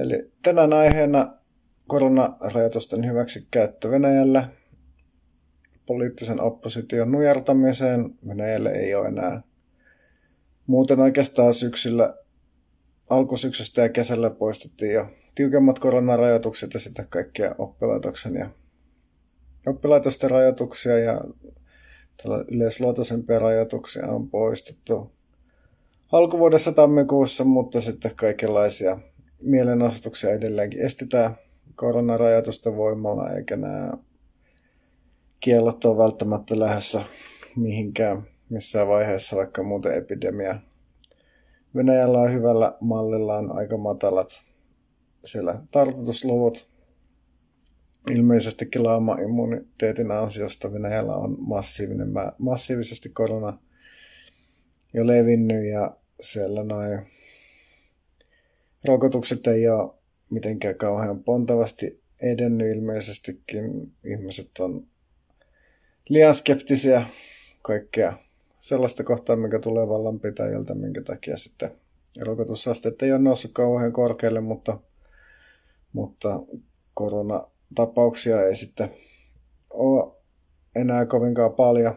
Eli tänään aiheena koronarajoitusten hyväksikäyttö Venäjällä. Poliittisen opposition nujertamiseen Venäjälle ei ole enää muuten oikeastaan syksyllä, alkusyksystä ja kesällä poistettiin jo tiukemmat koronarajoitukset ja sitten kaikkia oppilaitoksen ja oppilaitosten rajoituksia ja yleisluotoisempia rajoituksia on poistettu alkuvuodessa tammikuussa, mutta sitten kaikenlaisia mielenosoituksia edelleenkin estetään koronarajoitusten voimalla, eikä nämä kiellot ole välttämättä lähdössä mihinkään missään vaiheessa, vaikka muuten epidemia. Venäjällä on hyvällä mallillaan aika matalat siellä tartutusluvut. Ilmeisesti laama-immuniteetin ansiosta Venäjällä on massiivinen, massiivisesti korona jo levinnyt ja siellä noin rokotukset ei ole mitenkään kauhean pontavasti edennyt ilmeisestikin. Ihmiset on liian skeptisiä kaikkea sellaista kohtaa, mikä tulee vallanpitäjältä, minkä takia sitten rokotusasteet ei ole noussut kauhean korkealle, mutta, mutta koronatapauksia ei sitten ole enää kovinkaan paljon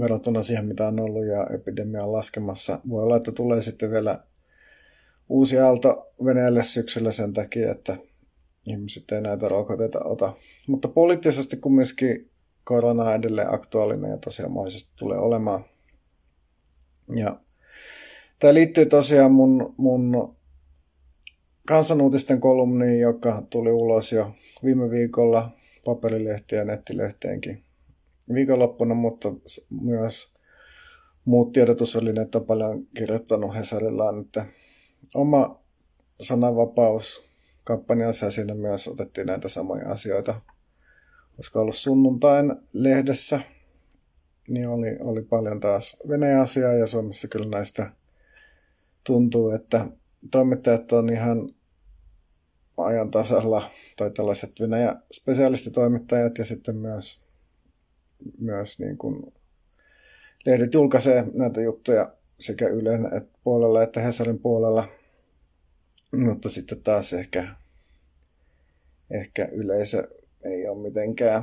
verrattuna siihen, mitä on ollut ja epidemia on laskemassa. Voi olla, että tulee sitten vielä uusi aalto Venäjälle syksyllä sen takia, että ihmiset ei näitä rokotteita ota. Mutta poliittisesti kumminkin korona on edelleen aktuaalinen ja tosiaan mahdollisesti tulee olemaan. Ja tämä liittyy tosiaan mun, mun kansanuutisten kolumniin, joka tuli ulos jo viime viikolla paperilehti ja nettilehteenkin viikonloppuna, mutta myös muut tiedotusvälineet on paljon kirjoittanut Hesarillaan, että oma sananvapaus kampanjansa ja siinä myös otettiin näitä samoja asioita. Olisiko ollut sunnuntain lehdessä, niin oli, oli paljon taas Venäjä-asiaa ja Suomessa kyllä näistä tuntuu, että toimittajat on ihan ajan tasalla, tai tällaiset Venäjä-spesialistitoimittajat ja sitten myös, myös niin kuin lehdet julkaisee näitä juttuja sekä Ylen puolella että Hesarin puolella. Mutta sitten taas ehkä, ehkä yleisö ei ole mitenkään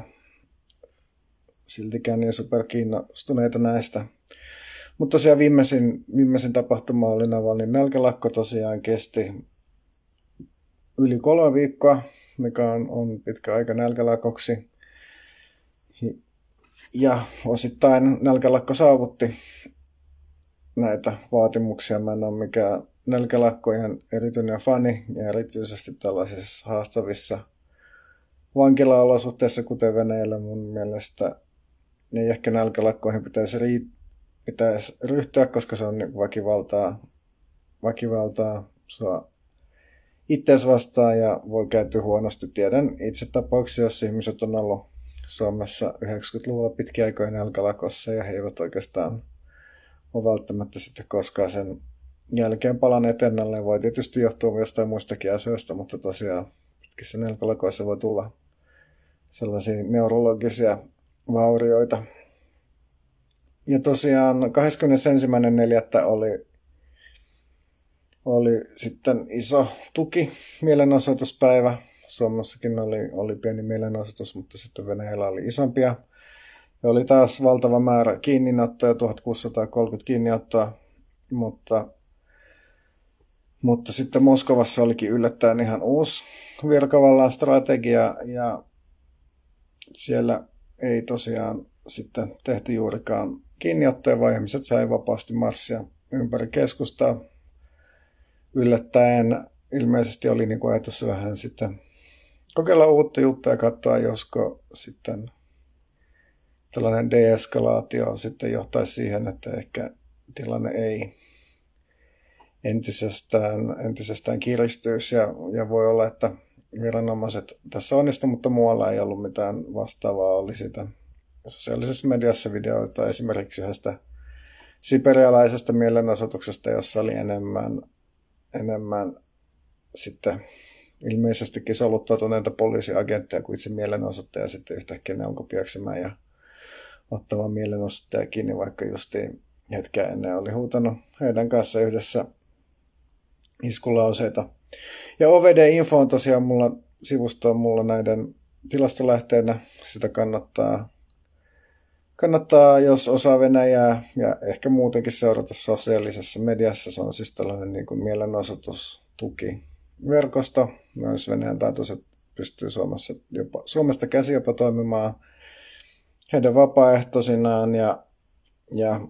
siltikään niin superkiinnostuneita näistä. Mutta tosiaan viimeisin, viimeisin tapahtuma oli Navalnin nälkälakko tosiaan kesti yli kolme viikkoa, mikä on, on pitkä aika nälkälakoksi. Ja osittain nälkälakko saavutti näitä vaatimuksia. Mä en ole mikään nälkälakkojen erityinen fani ja erityisesti tällaisissa haastavissa vankilaolosuhteissa, kuten Venäjällä mun mielestä ei ehkä nälkälakkoihin pitäisi, rii- pitäisi ryhtyä, koska se on niin väkivaltaa, väkivaltaa sua itseäsi vastaan ja voi käyttää huonosti. Tiedän itse tapauksia, joissa ihmiset on ollut Suomessa 90-luvulla pitkiä aikoja nälkälakossa ja he eivät oikeastaan ole välttämättä sitten koskaan sen jälkeen palanneet ennalleen. Voi tietysti johtua jostain muistakin asioista, mutta tosiaan pitkissä nälkälakoissa voi tulla sellaisia neurologisia vaurioita. Ja tosiaan 21.4. oli, oli sitten iso tuki mielenosoituspäivä. Suomessakin oli, oli pieni mielenosoitus, mutta sitten Venäjällä oli isompia. Ja oli taas valtava määrä kiinninottoja, 1630 kiinniottoa, mutta, mutta sitten Moskovassa olikin yllättäen ihan uusi virkavallan strategia ja siellä ei tosiaan sitten tehty juurikaan kiinniottoja, vaan ihmiset sai vapaasti marssia ympäri keskustaa. Yllättäen ilmeisesti oli niin kuin ajatus vähän sitten kokeilla uutta juttua ja katsoa, josko sitten tällainen deeskalaatio sitten johtaisi siihen, että ehkä tilanne ei entisestään, entisestään kiristyisi ja, ja voi olla, että viranomaiset tässä onnistu, mutta muualla ei ollut mitään vastaavaa. Oli sitä sosiaalisessa mediassa videoita esimerkiksi yhdestä siperialaisesta mielenosoituksesta, jossa oli enemmän, enemmän sitten ilmeisestikin soluttautuneita poliisiagentteja kuin itse mielenosoittaja sitten yhtäkkiä ne alkoi pieksemään ja ottamaan mielenosoittaja kiinni, vaikka justiin hetkeä ennen oli huutanut heidän kanssa yhdessä iskulauseita. Ja OVD-info on tosiaan mulla sivusto on mulla näiden tilastolähteenä. Sitä kannattaa, kannattaa, jos osaa Venäjää ja ehkä muutenkin seurata sosiaalisessa mediassa. Se on siis tällainen niin kuin mielenosoitustuki verkosto. Myös Venäjän taitoiset pystyy Suomessa jopa, Suomesta käsi jopa toimimaan heidän vapaaehtoisinaan ja, ja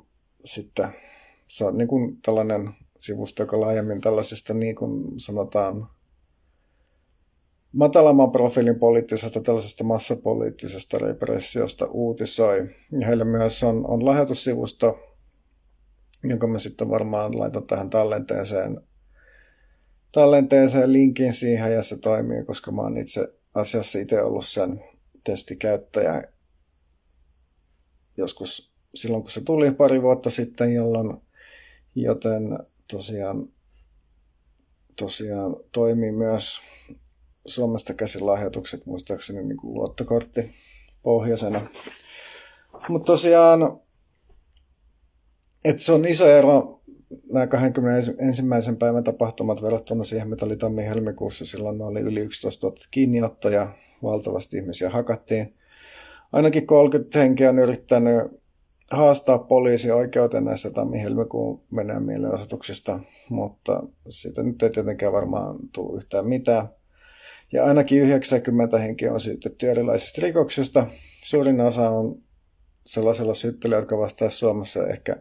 sitten se on niin kuin tällainen sivusto, joka laajemmin tällaisista niin kuin sanotaan matalamman profiilin poliittisesta tällaisesta massapoliittisesta repressiosta uutisoi. Ja heillä myös on, on lahjoitussivusto, jonka mä sitten varmaan laitan tähän tallenteeseen, tallenteeseen linkin siihen ja se toimii, koska mä oon itse asiassa itse ollut sen testikäyttäjä joskus silloin, kun se tuli pari vuotta sitten, jolloin, joten tosiaan, tosiaan toimii myös Suomesta käsin lahjoitukset muistaakseni niin kuin luottokortti pohjaisena. Mutta tosiaan, että se on iso ero nämä 21. päivän tapahtumat verrattuna siihen, mitä oli tammi-helmikuussa. Silloin oli yli 11 000 kiinniottoja, valtavasti ihmisiä hakattiin. Ainakin 30 henkeä on yrittänyt haastaa poliisi oikeuteen näistä tammi-helmikuun Venäjän mielenosoituksista, mutta siitä nyt ei tietenkään varmaan tule yhtään mitään. Ja ainakin 90 henkeä on syytetty erilaisista rikoksista. Suurin osa on sellaisella syyttelyä, jotka vastaa Suomessa ehkä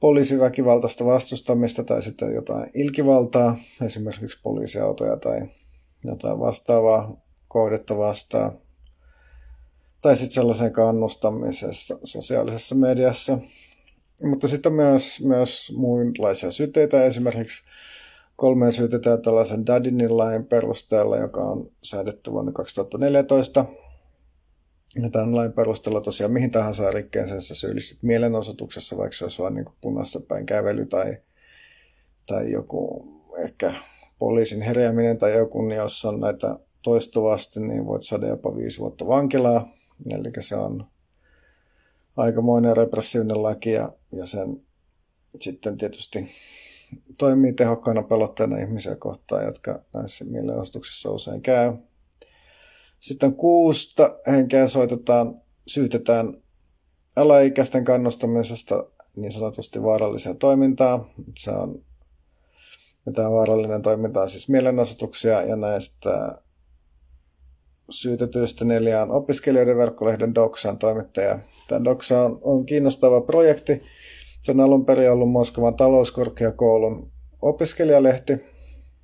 poliisiväkivaltaista vastustamista tai sitten jotain ilkivaltaa, esimerkiksi poliisiautoja tai jotain vastaavaa kohdetta vastaan tai sitten sellaisen kannustamisessa sosiaalisessa mediassa. Mutta sitten myös, myös muunlaisia syytteitä, esimerkiksi kolme syytetään tällaisen Dadinin lain perusteella, joka on säädetty vuonna 2014. Ja tämän lain perusteella tosiaan mihin tahansa rikkeeseen sä syyllistyt mielenosoituksessa, vaikka se olisi vain niin punaista päin kävely tai, tai joku ehkä poliisin herääminen tai joku, niin jos on näitä toistuvasti, niin voit saada jopa viisi vuotta vankilaa. Eli se on aikamoinen repressiivinen laki ja, ja sen sitten tietysti toimii tehokkaana pelotteena ihmisiä kohtaan, jotka näissä mielenostuksissa usein käy. Sitten kuusta henkeä soitetaan, syytetään alaikäisten kannustamisesta niin sanotusti vaaralliseen toimintaan. Se on, tämä vaarallinen toiminta on siis mielenosoituksia ja näistä syytetyistä neljään opiskelijoiden verkkolehden Doksan toimittaja. Tämä Doksa on, on kiinnostava projekti. Se on alun perin ollut Moskovan talouskorkeakoulun opiskelijalehti,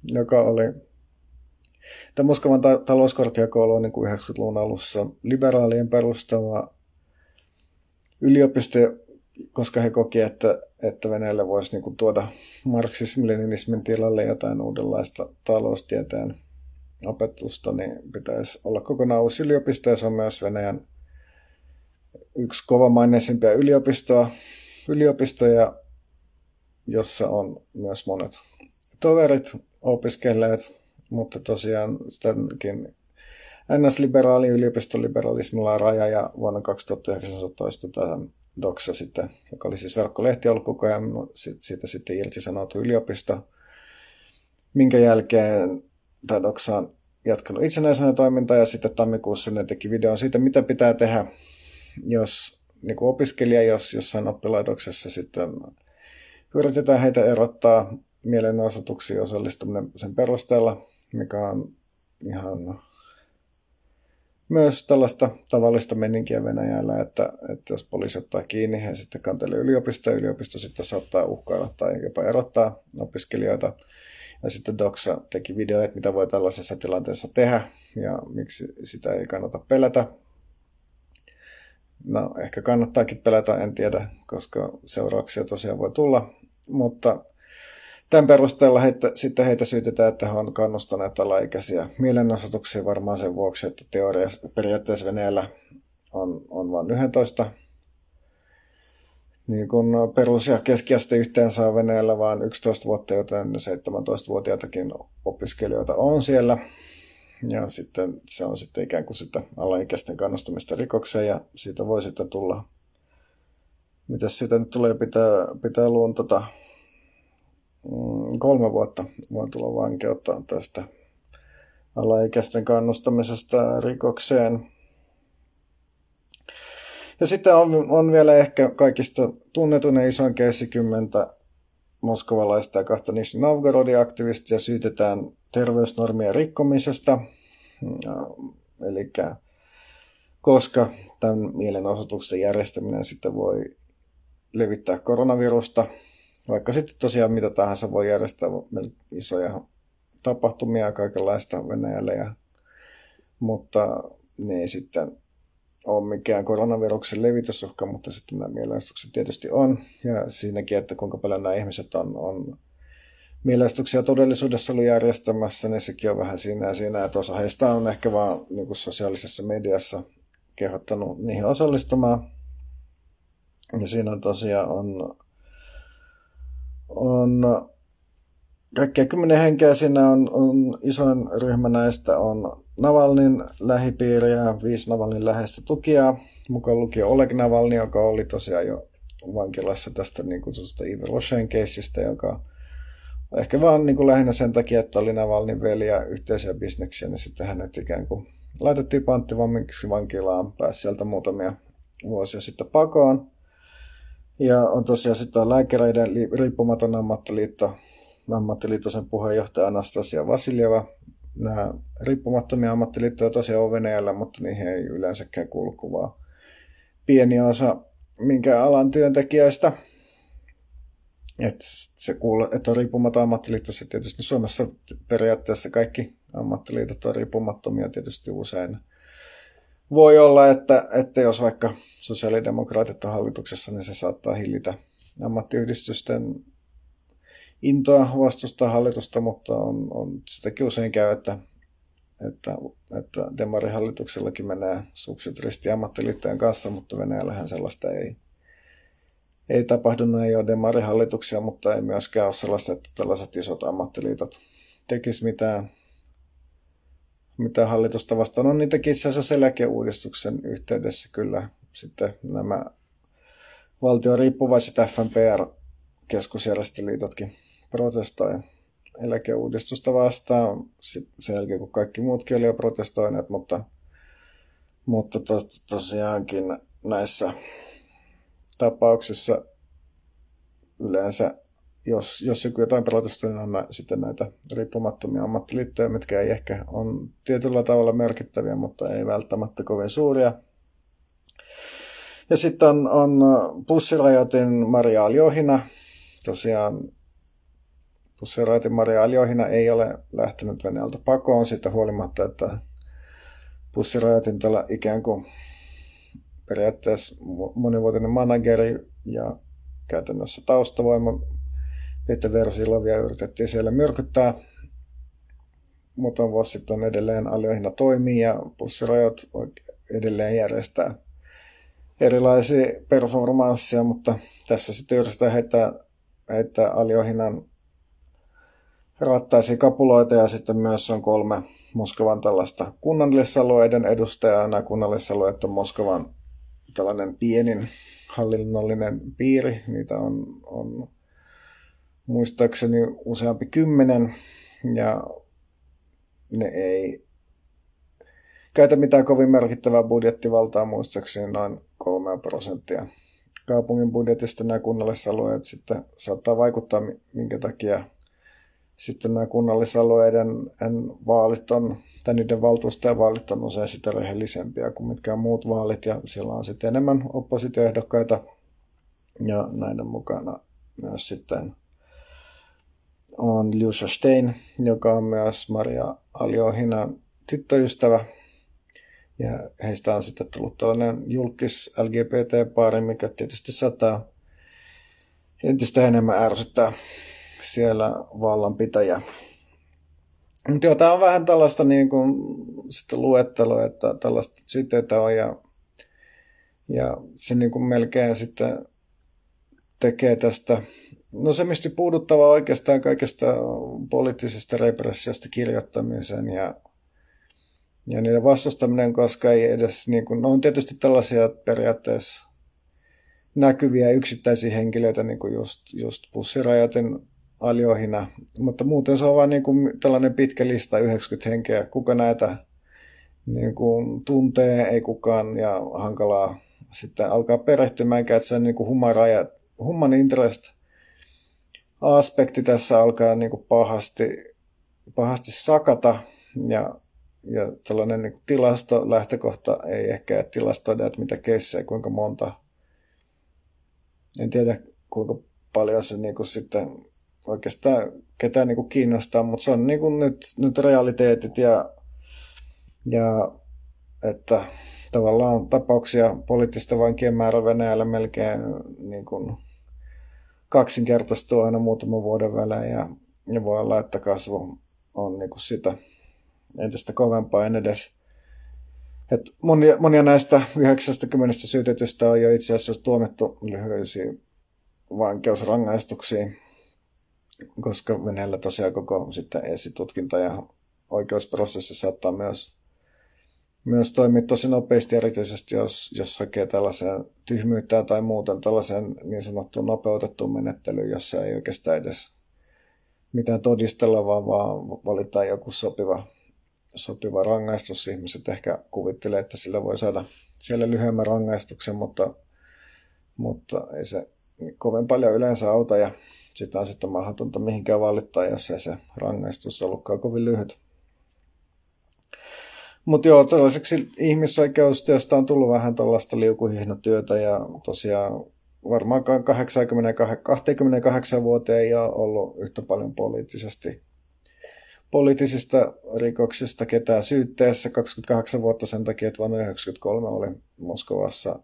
joka oli Tämä Moskovan ta- talouskorkeakoulu on niin kuin 90-luvun alussa liberaalien perustama yliopisto, koska he koki, että, että Venäjällä voisi niin kuin tuoda marksismin tilalle jotain uudenlaista taloustieteen opetusta, niin pitäisi olla kokonaan uusi yliopisto, ja se on myös Venäjän yksi kovamaineisimpia yliopistoa, yliopistoja, jossa on myös monet toverit opiskelleet, mutta tosiaan sitäkin NS-liberaali yliopistoliberalismilla on raja ja vuonna 2019 tämä Doxa sitten, joka oli siis verkkolehti ollut koko ajan, siitä sitten irtisanoutui yliopisto, minkä jälkeen tämä Doxa on jatkanut itsenäisenä toimintaa ja sitten tammikuussa ne teki videon siitä, mitä pitää tehdä, jos niin kuin opiskelija, jos jossain oppilaitoksessa sitten yritetään heitä erottaa mielenosoituksiin osallistuminen sen perusteella, mikä on ihan myös tällaista tavallista meninkiä Venäjällä, että, että jos poliisi ottaa kiinni, he sitten kantelee yliopistoa, yliopisto sitten saattaa uhkailla tai jopa erottaa opiskelijoita ja sitten Doxa teki videoita, mitä voi tällaisessa tilanteessa tehdä ja miksi sitä ei kannata pelätä. No, ehkä kannattaakin pelätä, en tiedä, koska seurauksia tosiaan voi tulla. Mutta tämän perusteella heitä, sitten heitä syytetään, että he on kannustaneet alaikäisiä mielenosoituksia varmaan sen vuoksi, että teoriassa periaatteessa Venäjällä on, on vain 11 niin kun perus- ja keskiaste yhteen saa Venäjällä vain 11 vuotta, joten 17-vuotiaitakin opiskelijoita on siellä. Ja sitten se on sitten ikään kuin sitä alaikäisten kannustamista rikokseen ja siitä voi sitten tulla, mitä siitä nyt tulee pitää, pitää luontata, mm, kolme vuotta voi tulla vankeutta tästä alaikäisten kannustamisesta rikokseen. Ja sitten on, on vielä ehkä kaikista tunnetun ja isoin keissi kymmentä moskovalaista ja kahta Nizhny Novgorodin aktivistia syytetään terveysnormien rikkomisesta. Eli koska tämän mielenosoituksen järjestäminen sitten voi levittää koronavirusta, vaikka sitten tosiaan mitä tahansa voi järjestää isoja tapahtumia kaikenlaista Venäjällä, ja, mutta ne ei sitten ole mikään koronaviruksen levitysuhka, mutta sitten nämä mielenosoitukset tietysti on. Ja siinäkin, että kuinka paljon nämä ihmiset on, on mielenosoituksia todellisuudessa ollut järjestämässä, niin sekin on vähän siinä ja siinä, että osa heistä on ehkä vaan niin kuin sosiaalisessa mediassa kehottanut niihin osallistumaan. Ja siinä on tosiaan on, on kaikkea kymmenen henkeä siinä on, on isoin ryhmä näistä on Navalnin lähipiiri ja viisi Navalnin läheistä tukijaa, mukaan lukien Oleg Navalni, joka oli tosiaan jo vankilassa tästä niin kutsutusta Yves Rochen keissistä, joka ehkä vaan niin kuin lähinnä sen takia, että oli Navalnin veli ja yhteisiä bisneksiä, niin sitten hänet ikään kuin laitettiin panttivammiksi vankilaan, pääsi sieltä muutamia vuosia sitten pakoon. Ja on tosiaan sitten lääkäreiden riippumaton ammattiliitto, ammattiliittoisen puheenjohtaja Anastasia Vasiljeva. Nämä riippumattomia ammattiliittoja tosiaan on Venäjällä, mutta niihin ei yleensäkään kuulu kuvaa pieni osa minkä alan työntekijöistä. Et se kuule, että on riippumaton ammattiliitto, se tietysti Suomessa periaatteessa kaikki ammattiliitot on riippumattomia tietysti usein. Voi olla, että, että jos vaikka sosiaalidemokraatit on hallituksessa, niin se saattaa hillitä ammattiyhdistysten intoa vastustaa hallitusta, mutta on, on sitäkin usein käy, että, että, että demarihallituksellakin menee sukset risti ammattiliittojen kanssa, mutta Venäjällähän sellaista ei, ei tapahdu. Ei ole demarihallituksia, mutta ei myöskään ole sellaista, että tällaiset isot ammattiliitot tekisi mitään, mitään hallitusta vastaan. On niitäkin itse asiassa eläkeuudistuksen yhteydessä kyllä sitten nämä valtion riippuvaiset FNPR-keskusjärjestöliitotkin protestoi eläkeuudistusta vastaan sen jälkeen, kun kaikki muutkin oli jo protestoineet, mutta, mutta tos, tosiaankin näissä tapauksissa yleensä, jos, jos joku jotain protestoi, niin on sitten näitä riippumattomia ammattiliittoja, mitkä ei ehkä on tietyllä tavalla merkittäviä, mutta ei välttämättä kovin suuria. Ja sitten on, on pussirajoitin Maria Aljohina, tosiaan Pussiraitin Maria Aljohina ei ole lähtenyt Venäjältä pakoon siitä huolimatta, että pussiraitin tällä ikään kuin periaatteessa monivuotinen manageri ja käytännössä taustavoima Peter Versilovia yritettiin siellä myrkyttää. Muutama vuosi sitten edelleen Aljohina toimii ja pussirajat edelleen järjestää erilaisia performansseja, mutta tässä sitten yritetään heittää, heittää Aljohinan rattaisi kapuloita ja sitten myös on kolme Moskovan tällaista kunnallisalueiden edustajaa. Nämä kunnallisalueet on Moskovan tällainen pienin hallinnollinen piiri. Niitä on, on muistaakseni useampi kymmenen ja ne ei käytä mitään kovin merkittävää budjettivaltaa muistaakseni noin kolmea prosenttia kaupungin budjetista nämä kunnallisalueet sitten saattaa vaikuttaa, minkä takia sitten nämä kunnallisalueiden vaalit on, tai niiden valtuustajavaalit on usein sitä rehellisempiä kuin mitkään muut vaalit, ja siellä on sitten enemmän oppositioehdokkaita, ja näiden mukana myös sitten on Ljusha Stein, joka on myös Maria Aljohinan tyttöystävä, ja heistä on sitten tullut tällainen julkis LGBT-paari, mikä tietysti saattaa entistä enemmän ärsyttää siellä vallanpitäjä. Mutta joo, tämä on vähän tällaista niin kuin, sitten luettelua, että tällaista syytteitä on ja, ja se niin kuin melkein sitten tekee tästä, no se mistä puuduttava oikeastaan kaikesta poliittisesta repressiosta kirjoittamisen ja, ja niiden vastustaminen, koska ei edes, niin kuin, no on tietysti tällaisia periaatteessa näkyviä yksittäisiä henkilöitä, niin kuin just, just pussirajatin aljohina. Mutta muuten se on vain niin kuin tällainen pitkä lista, 90 henkeä. Kuka näitä niin kuin tuntee, ei kukaan, ja hankalaa sitten alkaa perehtymään, että se niin kuin human, human interest aspekti tässä alkaa niin kuin pahasti, pahasti sakata, ja, ja tällainen niin tilasto lähtökohta ei ehkä tilastoida, että mitä keissejä, kuinka monta. En tiedä, kuinka paljon se niin kuin sitten oikeastaan ketään niin kuin kiinnostaa, mutta se on niin kuin nyt, nyt realiteetit ja, ja että tavallaan tapauksia poliittista vankien määrä Venäjällä melkein niin kuin kaksinkertaistuu aina muutaman vuoden välein ja, ja voi olla, että kasvu on niin kuin sitä entistä kovempaa. En edes et monia, monia näistä 90 syytetystä on jo itse asiassa tuomittu lyhyisiin vankeusrangaistuksiin, koska Venäjällä tosiaan koko sitten esitutkinta ja oikeusprosessi saattaa myös, myös toimia tosi nopeasti, erityisesti jos, jos hakee tällaisen tyhmyyttä tai muuten tällaisen niin sanottuun nopeutettuun menettelyyn, jossa ei oikeastaan edes mitään todistella, vaan, vaan valitaan joku sopiva, sopiva rangaistus. Ihmiset ehkä kuvittelee, että sillä voi saada siellä lyhyemmän rangaistuksen, mutta, mutta ei se kovin paljon yleensä auta ja sitä on sitten mahdotonta mihinkään valittaa, jos ei se rangaistus ollutkaan kovin lyhyt. Mutta joo, tällaiseksi ihmisoikeustyöstä on tullut vähän tällaista liukuhihnatyötä ja tosiaan varmaankaan 28 vuoteen ei ole ollut yhtä paljon poliittisesti poliittisista rikoksista ketään syytteessä 28 vuotta sen takia, että vuonna 1993 oli Moskovassa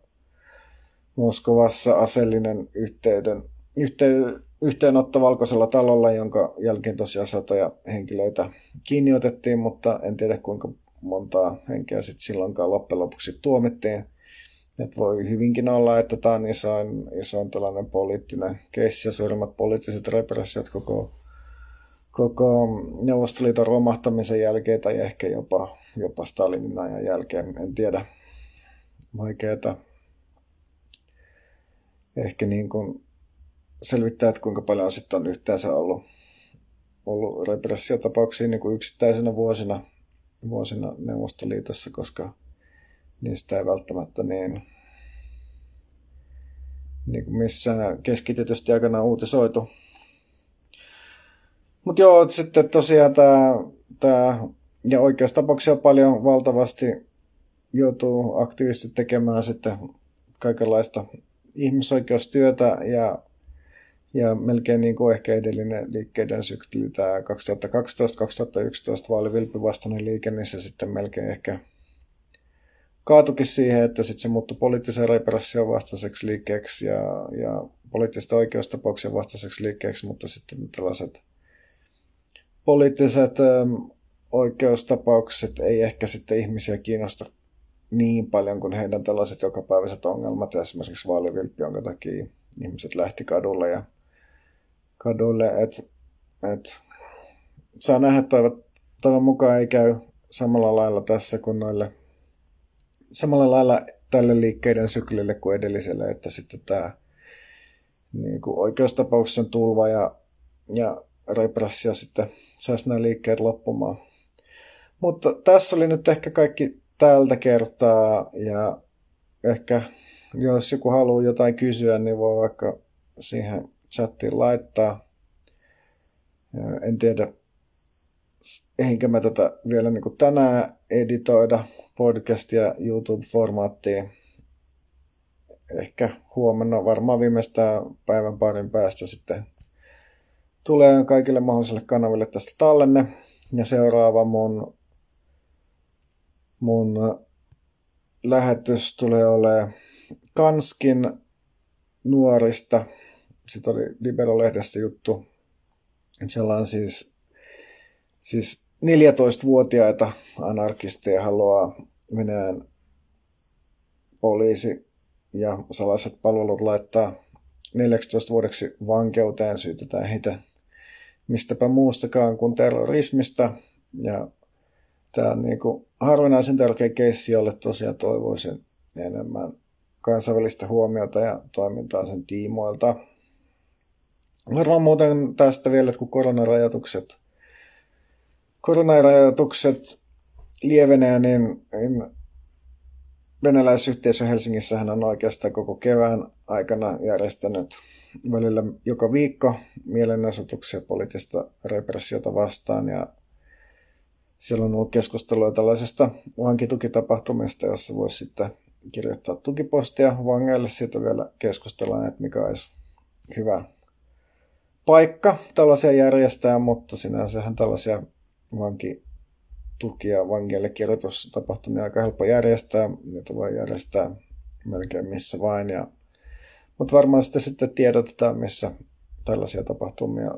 Moskovassa aseellinen yhteyden, yhtey, yhteenotto valkoisella talolla, jonka jälkeen tosiaan satoja henkilöitä kiinni otettiin, mutta en tiedä kuinka montaa henkeä sitten silloinkaan loppujen lopuksi tuomittiin. Et voi hyvinkin olla, että tämä on isoin, isoin tällainen poliittinen keissi ja suurimmat poliittiset repressiot koko, koko Neuvostoliiton romahtamisen jälkeen tai ehkä jopa, jopa Stalinin ajan jälkeen. En tiedä. Vaikeaa ehkä niin kuin selvittää, että kuinka paljon sitten on yhteensä ollut, ollut repressiotapauksia niin kuin yksittäisenä vuosina, vuosina Neuvostoliitossa, koska niistä ei välttämättä niin, niin kuin missään keskitetysti aikana uutisoitu. Mutta joo, sitten tosiaan tämä, tämä ja oikeustapauksia paljon valtavasti joutuu aktiivisesti tekemään sitten kaikenlaista ihmisoikeustyötä ja, ja melkein niin kuin ehkä edellinen liikkeiden sykli, tämä 2012-2011 vaalivilppivastainen liike, niin se sitten melkein ehkä kaatukin siihen, että sitten se muuttui poliittisen repression vastaiseksi liikkeeksi ja, ja poliittisten oikeustapauksen vastaiseksi liikkeeksi, mutta sitten tällaiset poliittiset ähm, oikeustapaukset ei ehkä sitten ihmisiä kiinnosta niin paljon kuin heidän tällaiset jokapäiväiset ongelmat, esimerkiksi vaalivilppi, jonka takia ihmiset lähti kadulle ja kadulle, että et, saa nähdä toivon, mukaan ei käy samalla lailla tässä kuin noille samalla lailla tälle liikkeiden syklille kuin edelliselle, että sitten tämä niin kuin oikeustapauksen tulva ja, ja repressio sitten saisi nämä liikkeet loppumaan. Mutta tässä oli nyt ehkä kaikki tältä kertaa ja ehkä jos joku haluaa jotain kysyä, niin voi vaikka siihen chattiin laittaa. En tiedä, eikä mä tätä vielä niin kuin tänään editoida podcastia YouTube-formaattiin. Ehkä huomenna, varmaan viimeistään päivän parin päästä sitten tulee kaikille mahdollisille kanaville tästä tallenne. Ja seuraava mun mun lähetys tulee olemaan Kanskin nuorista. Sitten oli Libero-lehdessä juttu. Siellä on siis, siis 14-vuotiaita anarkisteja haluaa Venäjän poliisi ja salaiset palvelut laittaa 14 vuodeksi vankeuteen, syytetään heitä mistäpä muustakaan kuin terrorismista. Ja tämä on niin kuin harvinaisen tärkeä keissi, jolle tosiaan toivoisin enemmän kansainvälistä huomiota ja toimintaa sen tiimoilta. Varmaan muuten tästä vielä, että kun koronarajoitukset, koronarajoitukset lievenee, niin, niin venäläisyhteisö Helsingissä on oikeastaan koko kevään aikana järjestänyt välillä joka viikko mielenosoituksia poliittista repressiota vastaan ja siellä on ollut keskustelua tällaisesta vankitukitapahtumista, jossa voisi sitten kirjoittaa tukipostia vangeille. Siitä vielä keskustellaan, että mikä olisi hyvä paikka tällaisia järjestää, mutta sinänsähän tällaisia vankitukia vangeille kirjoitustapahtumia aika helppo järjestää. Niitä voi järjestää melkein missä vain. Ja, mutta varmaan sitten, sitten tiedotetaan, missä tällaisia tapahtumia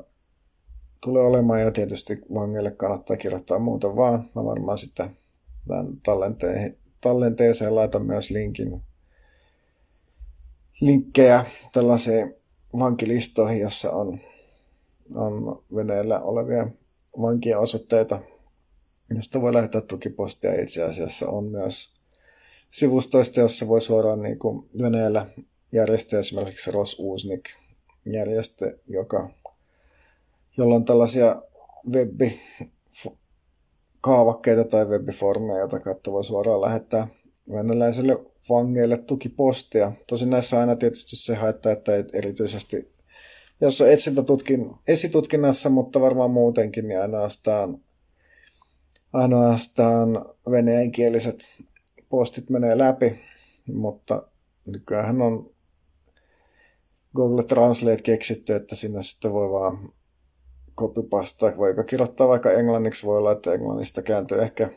tulee olemaan ja tietysti vangeille kannattaa kirjoittaa muuta vaan. Mä varmaan sitten tämän tallenteeseen laitan myös linkin, linkkejä tällaisiin vankilistoihin, jossa on, on veneellä olevia vankien osoitteita, josta voi lähettää tukipostia. Itse asiassa on myös sivustoista, jossa voi suoraan niin kuin veneellä järjestää esimerkiksi Ros Uusnik järjestö, joka jolla on tällaisia webbi kaavakkeita tai webiformeja, jota kautta voi suoraan lähettää venäläisille vangeille tukipostia. Tosin näissä aina tietysti se haittaa, että erityisesti jos on etsintätutkin, esitutkinnassa, mutta varmaan muutenkin, niin ainoastaan, ainoastaan venäjänkieliset postit menee läpi, mutta nykyään on Google Translate keksitty, että sinne sitten voi vaan copypasta, vaikka kirjoittaa vaikka englanniksi, voi olla, että englannista kääntyy ehkä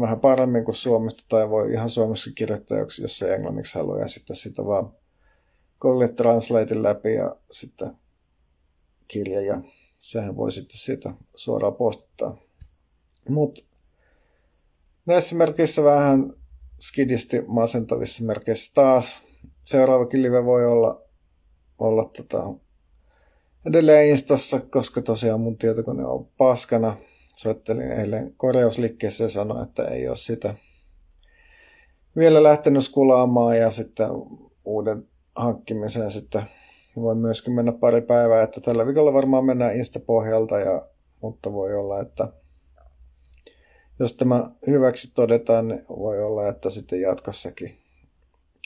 vähän paremmin kuin suomesta, tai voi ihan suomeksi kirjoittaa, jos se englanniksi haluaa, ja sitten sitä vaan Google Translatein läpi ja sitten kirja, ja sehän voi sitten siitä suoraan postittaa. Mutta näissä merkeissä vähän skidisti masentavissa merkeissä taas. Seuraavakin live voi olla, olla tota, edelleen Instassa, koska tosiaan mun tietokone on paskana. Soittelin eilen korjausliikkeessä ja sanoin, että ei ole sitä vielä lähtenyt skulaamaan ja sitten uuden hankkimiseen sitten voi myöskin mennä pari päivää, että tällä viikolla varmaan mennään Insta-pohjalta, ja, mutta voi olla, että jos tämä hyväksi todetaan, niin voi olla, että sitten jatkossakin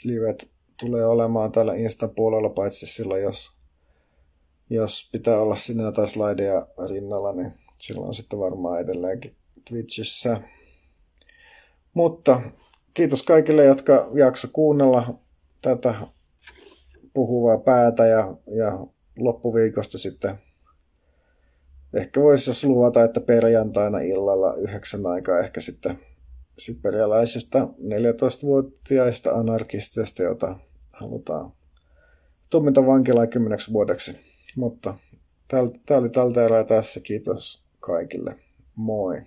livet tulee olemaan täällä Insta-puolella, paitsi silloin, jos jos pitää olla sinne jotain slideja rinnalla, niin silloin sitten varmaan edelleenkin Twitchissä. Mutta kiitos kaikille, jotka jakso kuunnella tätä puhuvaa päätä ja, ja loppuviikosta sitten ehkä voisi jos luvata, että perjantaina illalla yhdeksän aikaa ehkä sitten siperialaisista 14-vuotiaista anarkisteista, jota halutaan tuomita vankilaan kymmeneksi vuodeksi. Mutta tämä oli tältä erää tässä. Kiitos kaikille. Moi.